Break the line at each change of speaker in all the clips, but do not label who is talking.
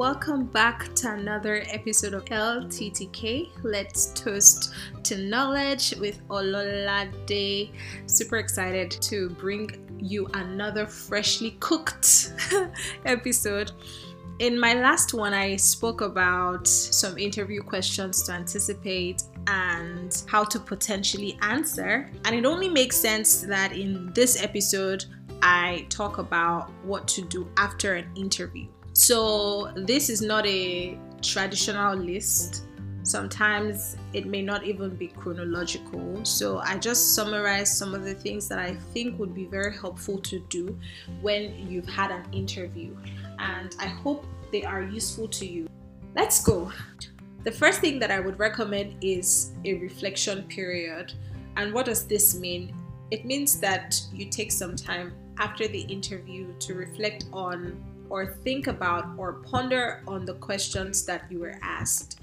welcome back to another episode of LTTK. Let's toast to knowledge with Ololade. Super excited to bring you another freshly cooked episode. In my last one, I spoke about some interview questions to anticipate and how to potentially answer. And it only makes sense that in this episode, I talk about what to do after an interview. So, this is not a traditional list. Sometimes it may not even be chronological. So, I just summarize some of the things that I think would be very helpful to do when you've had an interview. And I hope they are useful to you. Let's go. The first thing that I would recommend is a reflection period. And what does this mean? It means that you take some time after the interview to reflect on or think about or ponder on the questions that you were asked.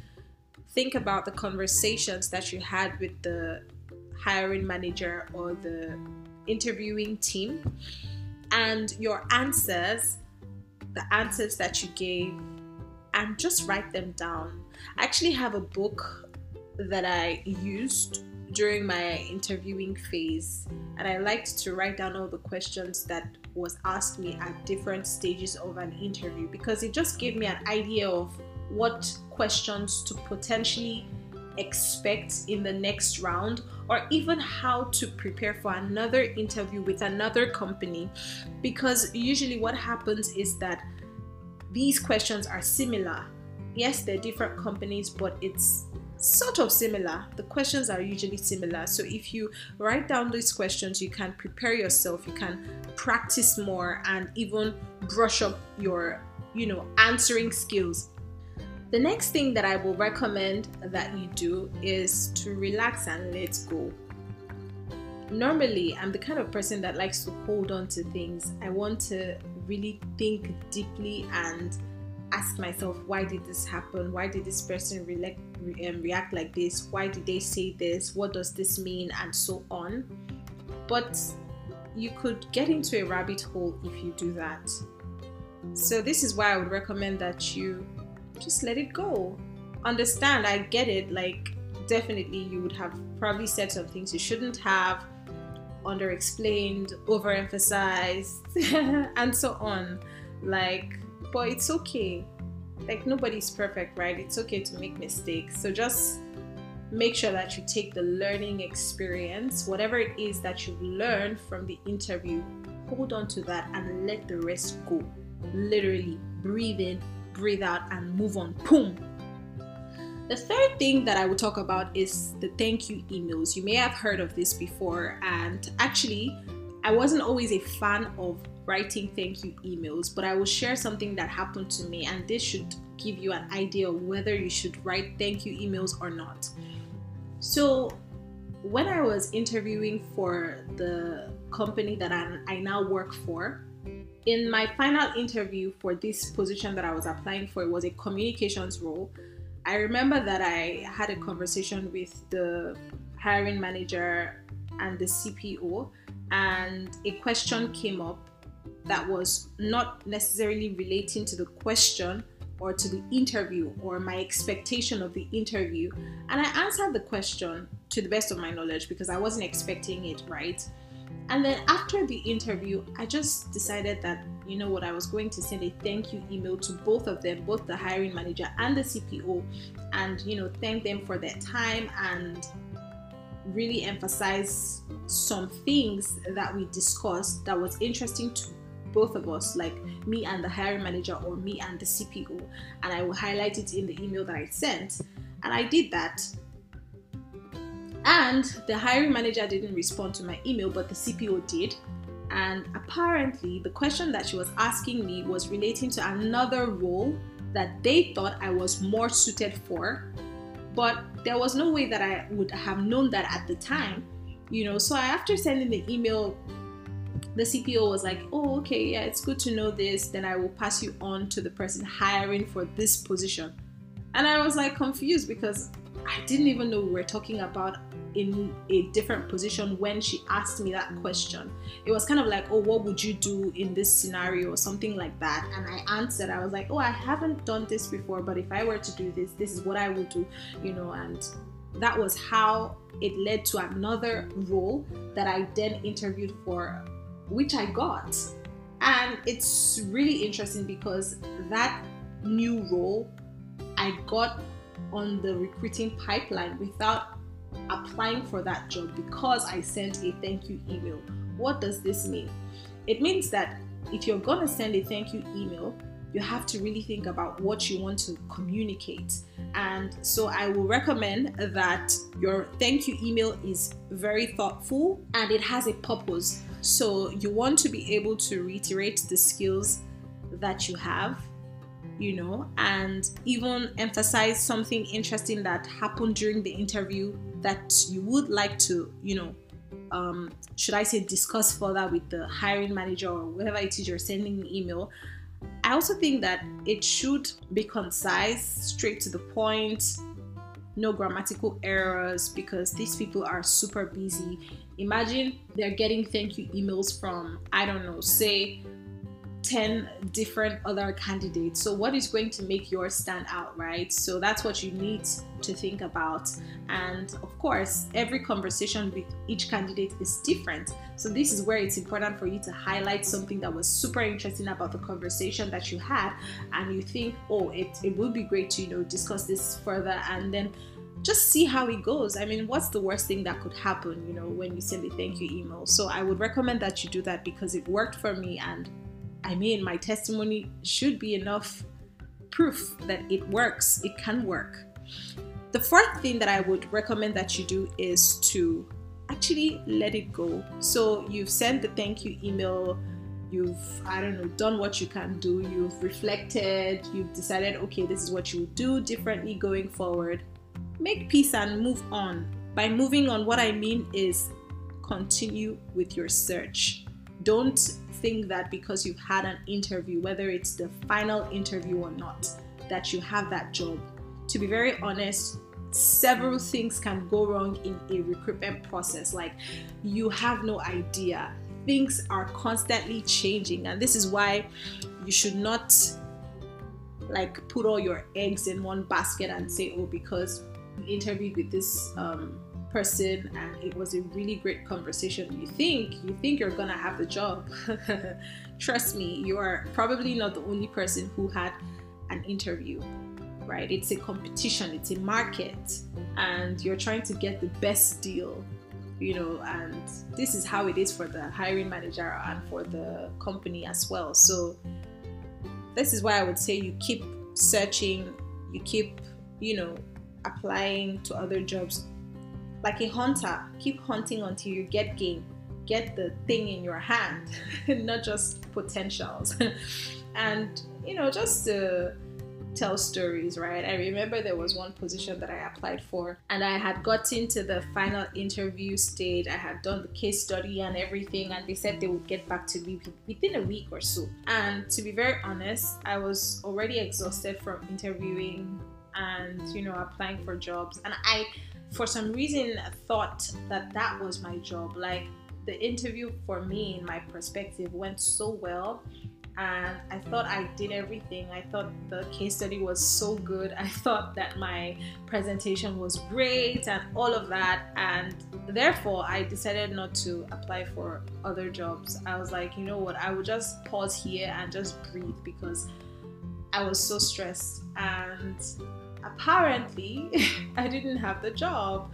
Think about the conversations that you had with the hiring manager or the interviewing team and your answers, the answers that you gave, and just write them down. I actually have a book that I used during my interviewing phase and I liked to write down all the questions that was asked me at different stages of an interview because it just gave me an idea of what questions to potentially expect in the next round or even how to prepare for another interview with another company. Because usually what happens is that these questions are similar. Yes they're different companies but it's sort of similar. The questions are usually similar. So if you write down these questions, you can prepare yourself, you can practice more and even brush up your, you know, answering skills. The next thing that I will recommend that you do is to relax and let go. Normally, I'm the kind of person that likes to hold on to things. I want to really think deeply and ask myself why did this happen? Why did this person re- um, react like this? Why did they say this? What does this mean? And so on. But you could get into a rabbit hole if you do that. So this is why i would recommend that you just let it go. Understand i get it like definitely you would have probably said some things you shouldn't have under explained overemphasized and so on. Like but it's okay. Like nobody's perfect, right? It's okay to make mistakes. So just make sure that you take the learning experience, whatever it is that you've learned from the interview, hold on to that and let the rest go. Literally, breathe in, breathe out, and move on. Boom. The third thing that I will talk about is the thank you emails. You may have heard of this before, and actually, I wasn't always a fan of writing thank you emails, but I will share something that happened to me, and this should give you an idea of whether you should write thank you emails or not. So, when I was interviewing for the company that I, I now work for, in my final interview for this position that I was applying for, it was a communications role. I remember that I had a conversation with the hiring manager and the CPO, and a question came up that was not necessarily relating to the question or to the interview or my expectation of the interview. And I answered the question to the best of my knowledge because I wasn't expecting it, right? And then after the interview, I just decided that, you know what, I was going to send a thank you email to both of them, both the hiring manager and the CPO, and, you know, thank them for their time and really emphasize some things that we discussed that was interesting to both of us, like me and the hiring manager or me and the CPO, and I will highlight it in the email that I sent. And I did that. And the hiring manager didn't respond to my email, but the CPO did. And apparently, the question that she was asking me was relating to another role that they thought I was more suited for. But there was no way that I would have known that at the time, you know. So, after sending the email the CPO was like, oh, okay, yeah, it's good to know this. Then I will pass you on to the person hiring for this position. And I was like confused because I didn't even know we were talking about in a different position when she asked me that question. It was kind of like, oh, what would you do in this scenario or something like that? And I answered, I was like, oh, I haven't done this before, but if I were to do this, this is what I would do, you know, and that was how it led to another role that I then interviewed for, which I got. And it's really interesting because that new role I got on the recruiting pipeline without applying for that job because I sent a thank you email. What does this mean? It means that if you're going to send a thank you email, you have to really think about what you want to communicate. And so I will recommend that your thank you email is very thoughtful and it has a purpose. So you want to be able to reiterate the skills that you have you know, and even emphasize something interesting that happened during the interview that you would like to, you know, um, should I say, discuss further with the hiring manager or whatever it is you're sending an email. I also think that it should be concise, straight to the point, no grammatical errors because these people are super busy. Imagine they're getting thank you emails from, I don't know, say 10 different other candidates. So, what is going to make yours stand out, right? So, that's what you need to think about. And of course, every conversation with each candidate is different. So, this is where it's important for you to highlight something that was super interesting about the conversation that you had. And you think, oh, it, it would be great to, you know, discuss this further and then just see how it goes. I mean, what's the worst thing that could happen, you know, when you send a thank you email? So I would recommend that you do that because it worked for me and I mean, my testimony should be enough proof that it works, it can work. The fourth thing that I would recommend that you do is to actually let it go. So you've sent the thank you email, you've, I don't know, done what you can do, you've reflected, you've decided, okay, this is what you will do differently going forward. Make peace and move on. By moving on, what I mean is continue with your search. Don't think that because you've had an interview, whether it's the final interview or not, that you have that job. To be very honest, several things can go wrong in a recruitment process. Like you have no idea. Things are constantly changing, and this is why you should not like put all your eggs in one basket and say, oh, because you interviewed with this um, person and it was a really great conversation. You think you think you're gonna have the job. Trust me you are probably not the only person who had an interview right? It's a competition it's a market and you're trying to get the best deal you know and this is how it is for the hiring manager and for the company as well. So this is why i would say you keep searching you keep you know applying to other jobs like a hunter, keep hunting until you get game, get the thing in your hand, not just potentials. and you know, just to tell stories, right? I remember there was one position that I applied for, and I had gotten to the final interview stage. I had done the case study and everything, and they said they would get back to me within a week or so. And to be very honest, I was already exhausted from interviewing and you know applying for jobs, and I for some reason thought that that was my job. Like the interview for me, in my perspective, went so well. And I thought I did everything. I thought the case study was so good. I thought that my presentation was great and all of that. And therefore, I decided not to apply for other jobs. I was like, you know what? I would just pause here and just breathe because I was so stressed. And apparently I didn't have the job.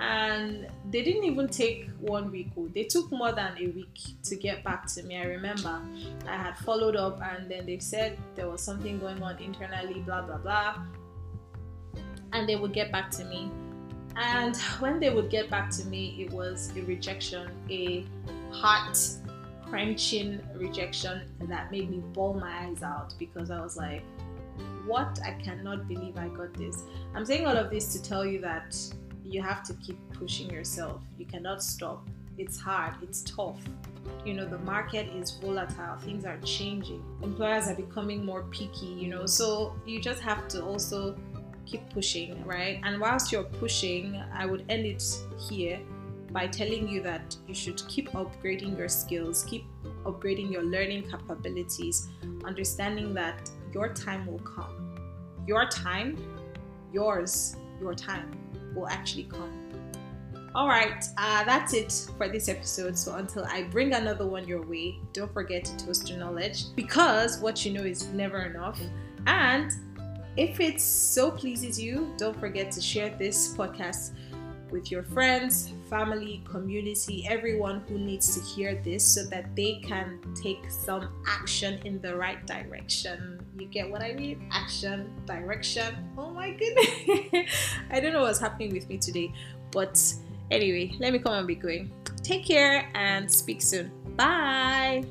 And they didn't even take one week they took more than a week to get back to me i remember. I had followed up and then they said there was something going on internally blah blah blah. And they would get back to me. And when they would get back to me it was a rejection a heart crunching rejection that made me bawl my eyes out because i was like what I cannot believe I got this. I'm saying all of this to tell you that you have to keep pushing yourself. You cannot stop. It's hard, it's tough. You know, the market is volatile, things are changing. Employers are becoming more picky, you know, so you just have to also keep pushing, right? And whilst you're pushing, I would end it here by telling you that you should keep upgrading your skills, keep upgrading your learning capabilities, understanding that your time will come. Your time, yours, your time will actually come. All right, uh, that's it for this episode. So until I bring another one your way, don't forget to toast your knowledge because what you know is never enough. And if it so pleases you, don't forget to share this podcast with your friends, family, community, everyone who needs to hear this so that they can take some action in the right direction. You get what I mean? Action, direction. Oh my goodness. I don't know what's happening with me today, but anyway, let me come and be going. Take care and speak soon. Bye.